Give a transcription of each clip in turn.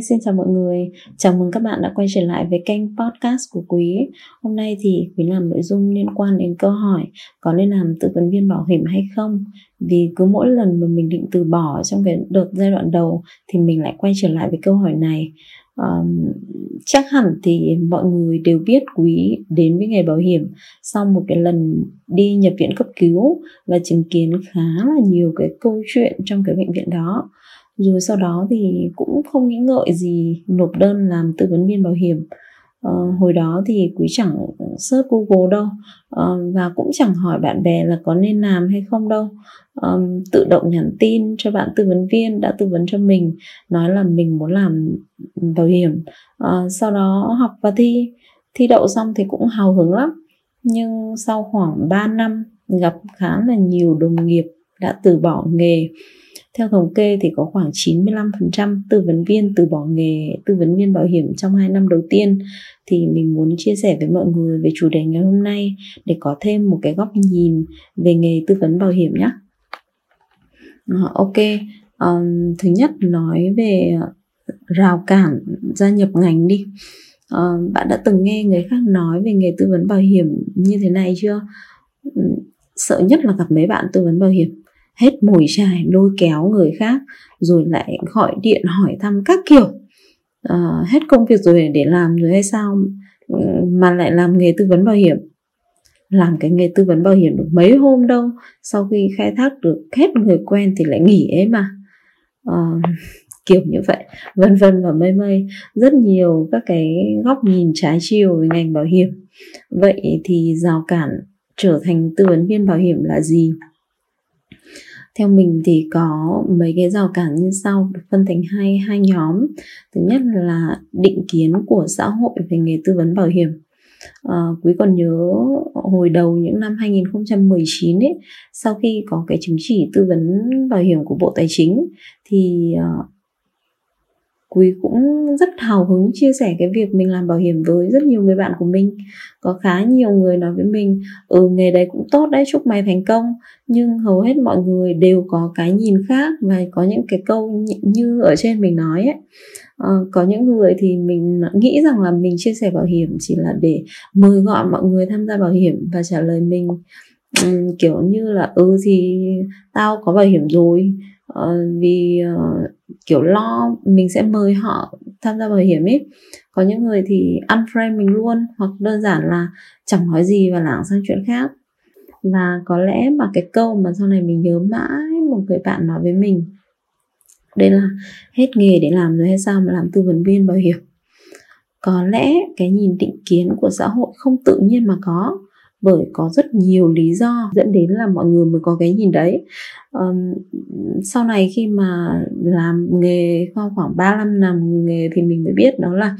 Hi, xin chào mọi người. Chào mừng các bạn đã quay trở lại với kênh podcast của Quý. Hôm nay thì Quý làm nội dung liên quan đến câu hỏi có nên làm tư vấn viên bảo hiểm hay không. Vì cứ mỗi lần mà mình định từ bỏ trong cái đợt giai đoạn đầu thì mình lại quay trở lại với câu hỏi này. Um, chắc hẳn thì mọi người đều biết quý đến với nghề bảo hiểm sau một cái lần đi nhập viện cấp cứu và chứng kiến khá là nhiều cái câu chuyện trong cái bệnh viện đó rồi sau đó thì cũng không nghĩ ngợi gì nộp đơn làm tư vấn viên bảo hiểm. Uh, hồi đó thì quý chẳng search google đâu uh, và cũng chẳng hỏi bạn bè là có nên làm hay không đâu. Um, tự động nhắn tin cho bạn tư vấn viên đã tư vấn cho mình nói là mình muốn làm bảo hiểm. Uh, sau đó học và thi. Thi đậu xong thì cũng hào hứng lắm. Nhưng sau khoảng 3 năm gặp khá là nhiều đồng nghiệp đã từ bỏ nghề theo thống kê thì có khoảng 95% tư vấn viên từ bỏ nghề tư vấn viên bảo hiểm trong 2 năm đầu tiên thì mình muốn chia sẻ với mọi người về chủ đề ngày hôm nay để có thêm một cái góc nhìn về nghề tư vấn bảo hiểm nhé. Ờ, ok, um, thứ nhất nói về rào cản gia nhập ngành đi. Uh, bạn đã từng nghe người khác nói về nghề tư vấn bảo hiểm như thế này chưa? Sợ nhất là gặp mấy bạn tư vấn bảo hiểm hết mồi chài lôi kéo người khác rồi lại gọi điện hỏi thăm các kiểu. À, hết công việc rồi để làm rồi hay sao ừ, mà lại làm nghề tư vấn bảo hiểm. Làm cái nghề tư vấn bảo hiểm được mấy hôm đâu sau khi khai thác được hết người quen thì lại nghỉ ấy mà. À, kiểu như vậy vân vân và mây mây. Rất nhiều các cái góc nhìn trái chiều về ngành bảo hiểm. Vậy thì rào cản trở thành tư vấn viên bảo hiểm là gì? Theo mình thì có mấy cái rào cản như sau được phân thành hai hai nhóm. Thứ nhất là định kiến của xã hội về nghề tư vấn bảo hiểm. À, quý còn nhớ hồi đầu những năm 2019 ấy sau khi có cái chứng chỉ tư vấn bảo hiểm của Bộ Tài chính thì uh, Quý cũng rất hào hứng chia sẻ cái việc mình làm bảo hiểm với rất nhiều người bạn của mình. Có khá nhiều người nói với mình Ừ nghề đấy cũng tốt đấy chúc mày thành công. Nhưng hầu hết mọi người đều có cái nhìn khác Và có những cái câu như ở trên mình nói ấy. À, Có những người thì mình nghĩ rằng là mình chia sẻ bảo hiểm chỉ là để mời gọi mọi người tham gia bảo hiểm Và trả lời mình. Um, kiểu như là ừ thì tao có bảo hiểm rồi uh, vì uh, kiểu lo mình sẽ mời họ tham gia bảo hiểm ấy có những người thì unfriend mình luôn hoặc đơn giản là chẳng nói gì và lảng sang chuyện khác. Và có lẽ mà cái câu mà sau này mình nhớ mãi một người bạn nói với mình đây là hết nghề để làm rồi hay sao mà làm tư vấn viên bảo hiểm? Có lẽ cái nhìn định kiến của xã hội không tự nhiên mà có bởi có rất nhiều lý do dẫn đến là mọi người mới có cái nhìn đấy. Um, sau này khi mà làm nghề khoảng 3 năm làm nghề thì mình mới biết đó là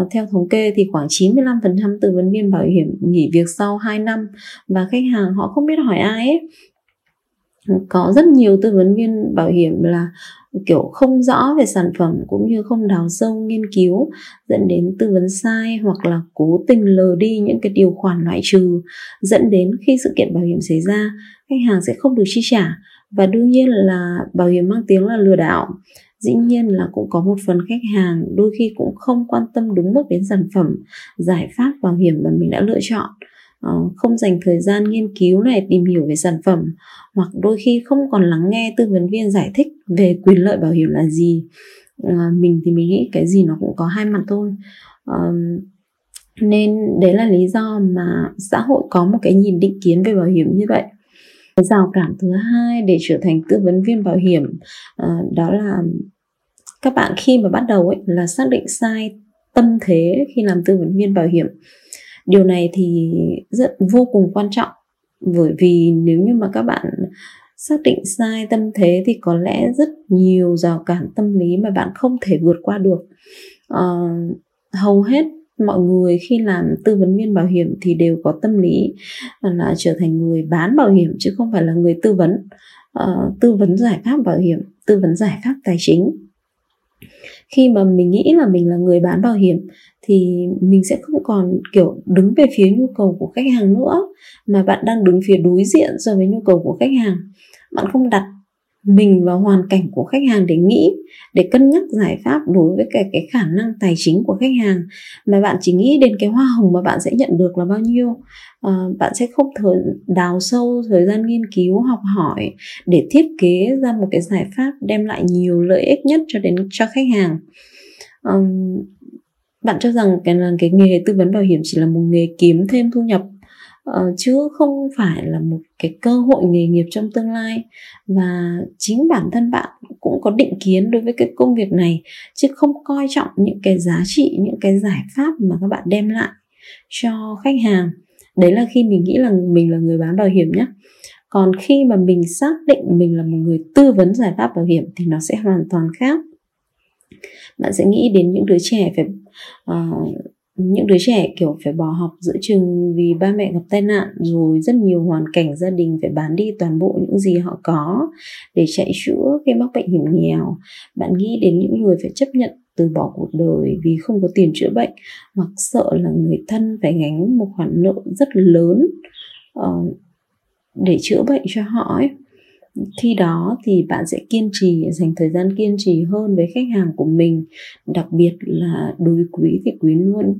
uh, theo thống kê thì khoảng 95% tư vấn viên bảo hiểm nghỉ việc sau 2 năm và khách hàng họ không biết hỏi ai ấy có rất nhiều tư vấn viên bảo hiểm là, kiểu, không rõ về sản phẩm cũng như không đào sâu nghiên cứu, dẫn đến tư vấn sai hoặc là cố tình lờ đi những cái điều khoản loại trừ, dẫn đến khi sự kiện bảo hiểm xảy ra, khách hàng sẽ không được chi trả. Và đương nhiên là bảo hiểm mang tiếng là lừa đảo. Dĩ nhiên là cũng có một phần khách hàng đôi khi cũng không quan tâm đúng mức đến sản phẩm, giải pháp bảo hiểm mà mình đã lựa chọn. Ờ, không dành thời gian nghiên cứu này, tìm hiểu về sản phẩm, hoặc đôi khi không còn lắng nghe tư vấn viên giải thích về quyền lợi bảo hiểm là gì. Ờ, mình thì mình nghĩ cái gì nó cũng có hai mặt thôi. Ờ, nên đấy là lý do mà xã hội có một cái nhìn định kiến về bảo hiểm như vậy. Rào cản thứ hai để trở thành tư vấn viên bảo hiểm đó là các bạn khi mà bắt đầu ấy là xác định sai tâm thế khi làm tư vấn viên bảo hiểm điều này thì rất vô cùng quan trọng bởi vì nếu như mà các bạn xác định sai tâm thế thì có lẽ rất nhiều rào cản tâm lý mà bạn không thể vượt qua được. À, hầu hết mọi người khi làm tư vấn viên bảo hiểm thì đều có tâm lý là trở thành người bán bảo hiểm chứ không phải là người tư vấn. À, tư vấn giải pháp bảo hiểm tư vấn giải pháp tài chính khi mà mình nghĩ là mình là người bán bảo hiểm thì mình sẽ không còn, kiểu, đứng về phía nhu cầu của khách hàng nữa. Mà bạn đang đứng phía đối diện so với nhu cầu của khách hàng. Bạn không đặt mình vào hoàn cảnh của khách hàng để nghĩ, để cân nhắc giải pháp đối với cái cái khả năng tài chính của khách hàng. Mà bạn chỉ nghĩ đến cái hoa hồng mà bạn sẽ nhận được là bao nhiêu. Ờ, bạn sẽ không thời đào sâu thời gian nghiên cứu học hỏi để thiết kế ra một cái giải pháp đem lại nhiều lợi ích nhất cho đến cho khách hàng. Um, bạn cho rằng cái là cái nghề tư vấn bảo hiểm chỉ là một nghề kiếm thêm thu nhập uh, chứ không phải là một cái cơ hội nghề nghiệp trong tương lai. Và chính bản thân bạn cũng có định kiến đối với cái công việc này chứ không coi trọng những cái giá trị những cái giải pháp mà các bạn đem lại cho khách hàng đấy là khi mình nghĩ là mình là người bán bảo hiểm nhé còn khi mà mình xác định mình là một người tư vấn giải pháp bảo hiểm thì nó sẽ hoàn toàn khác. Bạn sẽ nghĩ đến những đứa trẻ phải uh, những đứa trẻ kiểu phải bỏ học giữa chừng vì ba mẹ gặp tai nạn rồi rất nhiều hoàn cảnh gia đình phải bán đi toàn bộ những gì họ có để chạy chữa khi mắc bệnh hiểm nghèo. Bạn nghĩ đến những người phải chấp nhận từ bỏ cuộc đời vì không có tiền chữa bệnh hoặc sợ là người thân phải gánh một khoản nợ rất lớn uh, để chữa bệnh cho họ ấy khi đó thì bạn sẽ kiên trì dành thời gian kiên trì hơn với khách hàng của mình đặc biệt là đối quý thì quý luôn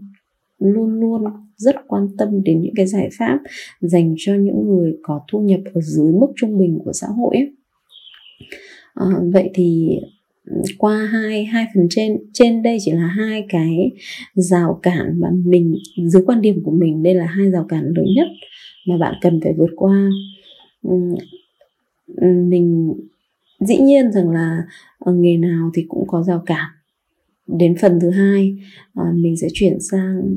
luôn luôn rất quan tâm đến những cái giải pháp dành cho những người có thu nhập ở dưới mức trung bình của xã hội ấy. À, vậy thì qua hai hai phần trên trên đây chỉ là hai cái rào cản mà mình, dưới quan điểm của mình đây là hai rào cản lớn nhất mà bạn cần phải vượt qua. Mình dĩ nhiên rằng là ờ, nghề nào thì cũng có rào cản. Đến phần thứ hai ờ, mình sẽ chuyển sang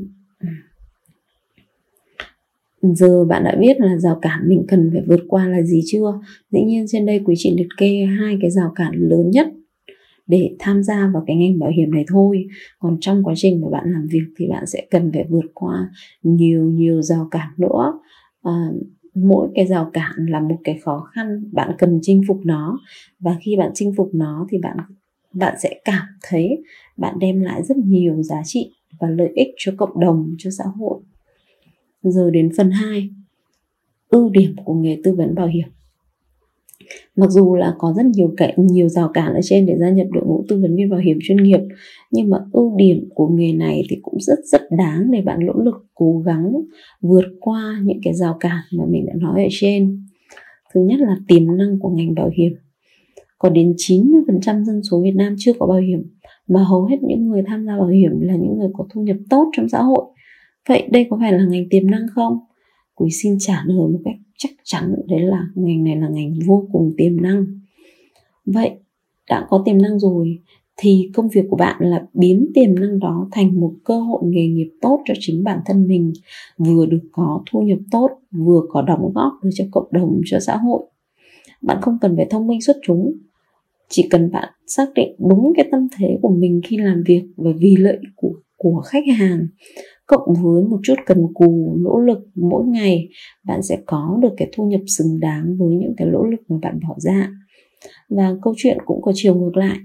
giờ bạn đã biết là rào cản mình cần phải vượt qua là gì chưa? Dĩ nhiên trên đây quý chị liệt kê hai cái rào cản lớn nhất để tham gia vào cái ngành bảo hiểm này thôi. Còn trong quá trình mà bạn làm việc thì bạn sẽ cần phải vượt qua nhiều nhiều rào cản nữa. À, mỗi cái rào cản là một cái khó khăn bạn cần chinh phục nó. Và khi bạn chinh phục nó thì bạn bạn sẽ cảm thấy bạn đem lại rất nhiều giá trị và lợi ích cho cộng đồng cho xã hội. Giờ đến phần 2 ưu điểm của nghề tư vấn bảo hiểm mặc dù là có rất nhiều cái nhiều rào cản ở trên để gia nhập đội ngũ tư vấn viên bảo hiểm chuyên nghiệp, nhưng mà ưu điểm của nghề này thì cũng rất rất đáng để bạn nỗ lực cố gắng vượt qua những cái rào cản mà mình đã nói ở trên. Thứ nhất là tiềm năng của ngành bảo hiểm. Có đến 90% dân số Việt Nam chưa có bảo hiểm, mà hầu hết những người tham gia bảo hiểm là những người có thu nhập tốt trong xã hội. Vậy đây có phải là ngành tiềm năng không? Quý xin trả lời một cách chắc chắn đấy là ngành này là ngành vô cùng tiềm năng. Vậy, đã có tiềm năng rồi, thì công việc của bạn là biến tiềm năng đó thành một cơ hội nghề nghiệp tốt cho chính bản thân mình, vừa được có thu nhập tốt, vừa có đóng góp được cho cộng đồng, cho xã hội. Bạn không cần phải thông minh xuất chúng, chỉ cần bạn xác định đúng cái tâm thế của mình khi làm việc và vì lợi của của khách hàng cộng với một chút cần cù nỗ lực mỗi ngày bạn sẽ có được cái thu nhập xứng đáng với những cái nỗ lực mà bạn bỏ ra. Và câu chuyện cũng có chiều ngược lại.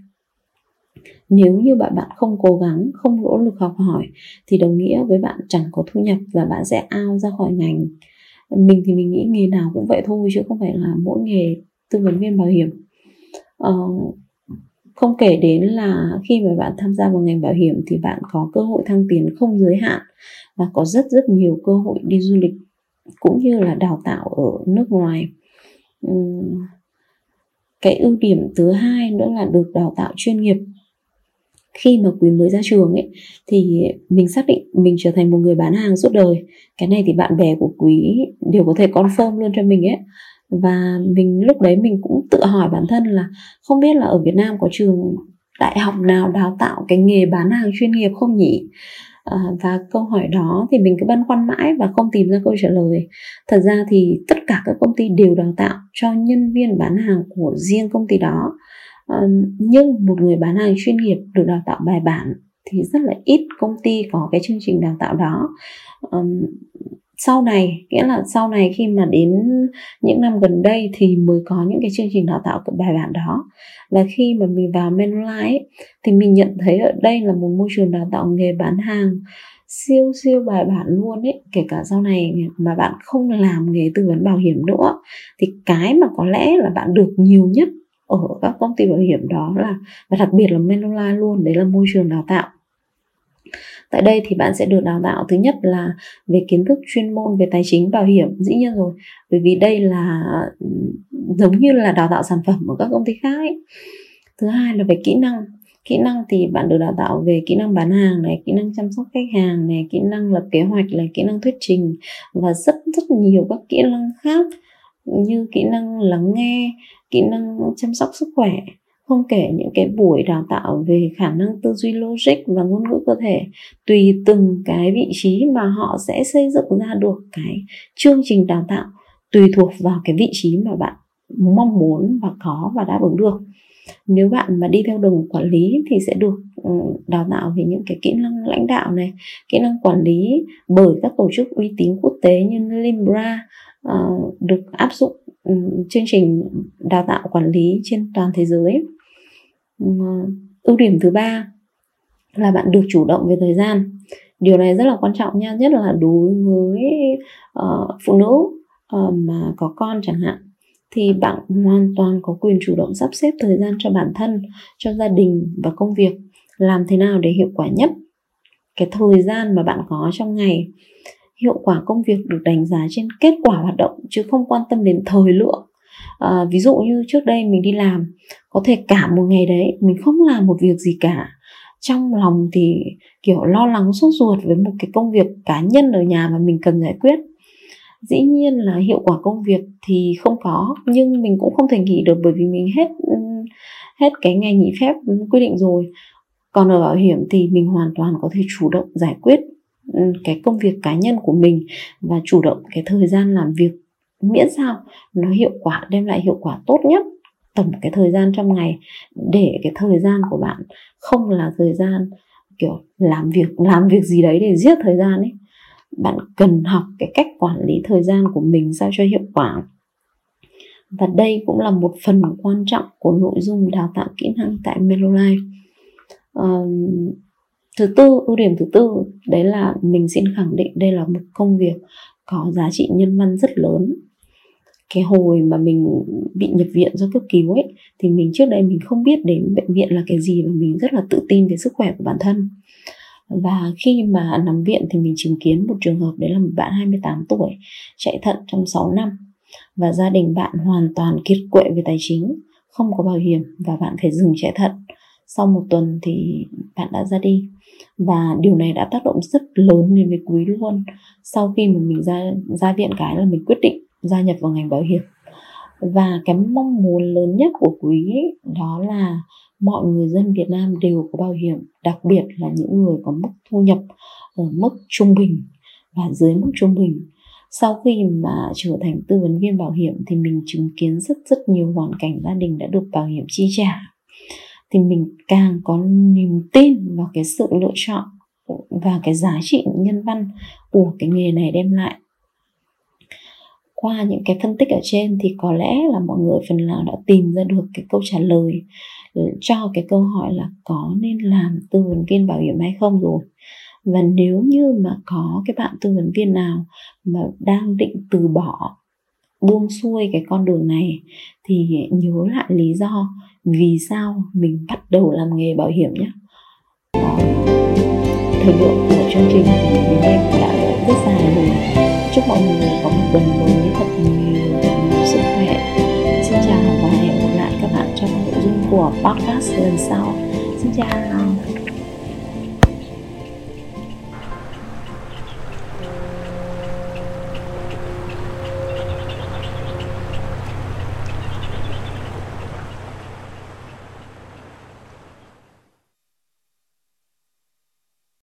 Nếu như bạn bạn không cố gắng không nỗ lực học hỏi thì đồng nghĩa với bạn chẳng có thu nhập và bạn sẽ ao ra khỏi ngành. Mình thì mình nghĩ nghề nào cũng vậy thôi chứ không phải là mỗi nghề tư vấn viên bảo hiểm. Uh, không kể đến là khi mà bạn tham gia vào ngành bảo hiểm thì bạn có cơ hội thăng tiến không giới hạn và có rất rất nhiều cơ hội đi du lịch cũng như là đào tạo ở nước ngoài. Cái ưu điểm thứ hai nữa là được đào tạo chuyên nghiệp. Khi mà quý mới ra trường ấy, thì mình xác định mình trở thành một người bán hàng suốt đời. Cái này thì bạn bè của quý đều có thể confirm luôn cho mình ấy và mình lúc đấy mình cũng tự hỏi bản thân là không biết là ở Việt Nam có trường đại học nào đào tạo cái nghề bán hàng chuyên nghiệp không nhỉ? À, và câu hỏi đó thì mình cứ băn khoăn mãi và không tìm ra câu trả lời. Thật ra thì tất cả các công ty đều đào tạo cho nhân viên bán hàng của riêng công ty đó. À, nhưng một người bán hàng chuyên nghiệp được đào tạo bài bản thì rất là ít công ty có cái chương trình đào tạo đó. À, sau này nghĩa là sau này khi mà đến những năm gần đây thì mới có những cái chương trình đào tạo bài bản đó. Và khi mà mình vào Manulife ấy, thì mình nhận thấy ở đây là một môi trường đào tạo nghề bán hàng siêu siêu bài bản luôn ấy. Kể cả sau này mà bạn không làm nghề tư vấn bảo hiểm nữa thì cái mà có lẽ là bạn được nhiều nhất ở các công ty bảo hiểm đó là và đặc biệt là Manulife luôn đấy là môi trường đào tạo tại đây thì bạn sẽ được đào tạo thứ nhất là về kiến thức chuyên môn, về tài chính, bảo hiểm. Dĩ nhiên rồi, bởi vì đây là giống như là đào tạo sản phẩm ở các công ty khác ấy. thứ hai là về kỹ năng. Kỹ năng thì bạn được đào tạo về kỹ năng bán hàng này, kỹ năng chăm sóc khách hàng này, kỹ năng lập kế hoạch này, kỹ năng thuyết trình và rất rất nhiều các kỹ năng khác như kỹ năng lắng nghe, kỹ năng chăm sóc sức khỏe không kể những cái buổi đào tạo về khả năng tư duy logic và ngôn ngữ cơ thể tùy từng cái vị trí mà họ sẽ xây dựng ra được cái chương trình đào tạo tùy thuộc vào cái vị trí mà bạn mong muốn và có và đáp ứng được. Nếu bạn mà đi theo đường quản lý thì sẽ được ừ, đào tạo về những cái kỹ năng lãnh đạo này kỹ năng quản lý bởi các tổ chức uy tín quốc tế như Limbra uh, ờ, được áp dụng ừ, chương trình đào tạo quản lý trên toàn thế giới. Ờ, ưu điểm thứ ba là bạn được chủ động về thời gian. Điều này rất là quan trọng nha nhất là đối với uh, phụ nữ uh, mà có con chẳng hạn. Thì bạn hoàn toàn có quyền chủ động sắp xếp thời gian cho bản thân cho gia đình và công việc làm thế nào để hiệu quả nhất. Cái thời gian mà bạn có trong ngày hiệu quả công việc được đánh giá trên kết quả hoạt động chứ không quan tâm đến thời lượng à, ví dụ như trước đây mình đi làm có thể cả một ngày đấy mình không làm một việc gì cả. Trong lòng thì kiểu lo lắng sốt ruột với một cái công việc cá nhân ở nhà mà mình cần giải quyết. Dĩ nhiên là hiệu quả công việc thì không có nhưng mình cũng không thể nghỉ được bởi vì mình hết ừ, hết cái ngày nghỉ phép quy định rồi. Còn ở bảo hiểm thì mình hoàn toàn có thể chủ động giải quyết ừ, cái công việc cá nhân của mình và chủ động cái thời gian làm việc miễn sao nó hiệu quả đem lại hiệu quả tốt nhất tổng cái thời gian trong ngày để cái thời gian của bạn không là thời gian kiểu làm việc làm việc gì đấy để giết thời gian ấy. Bạn cần học cái cách quản lý thời gian của mình sao cho hiệu quả. Và đây cũng là một phần quan trọng của nội dung đào tạo kỹ năng tại Melolife uh, thứ tư ưu điểm thứ tư đấy là mình xin khẳng định đây là một công việc có giá trị nhân văn rất lớn cái hồi mà mình bị nhập viện do cấp cứu ấy, thì mình trước đây mình không biết đến bệnh viện là cái gì và mình rất là tự tin về sức khỏe của bản thân. Và khi mà nằm viện thì mình chứng kiến một trường hợp đấy là một bạn 28 tuổi, chạy thận trong 6 năm. Và gia đình bạn hoàn toàn kiệt quệ về tài chính, không có bảo hiểm và bạn phải dừng chạy thận. Sau một tuần thì bạn đã ra đi. Và điều này đã tác động rất lớn đến với quý luôn. Sau khi mà mình ra ra viện cái là mình quyết định gia nhập vào ngành bảo hiểm. Và cái mong muốn lớn nhất của quý đó là mọi người dân Việt Nam đều có bảo hiểm, đặc biệt là những người có mức thu nhập ở mức trung bình và dưới mức trung bình. Sau khi mà trở thành tư vấn viên bảo hiểm thì mình chứng kiến rất rất nhiều hoàn cảnh gia đình đã được bảo hiểm chi trả. Thì mình càng có niềm tin vào cái sự lựa chọn và cái giá trị nhân văn của cái nghề này đem lại qua những cái phân tích ở trên thì có lẽ là mọi người phần nào đã tìm ra được cái câu trả lời ừ, cho cái câu hỏi là có nên làm tư vấn viên bảo hiểm hay không rồi. Và nếu như mà có cái bạn tư vấn viên nào mà đang định từ bỏ, buông xuôi cái con đường này thì nhớ lại lý do vì sao mình bắt đầu làm nghề bảo hiểm nhé. Thời lượng của chương trình thì đến đây cũng đã rất dài rồi chúc mọi người có một tuần mới thật nhiều, nhiều sức khỏe. Xin chào và hẹn gặp lại các bạn trong nội dung của podcast lần sau. Xin chào.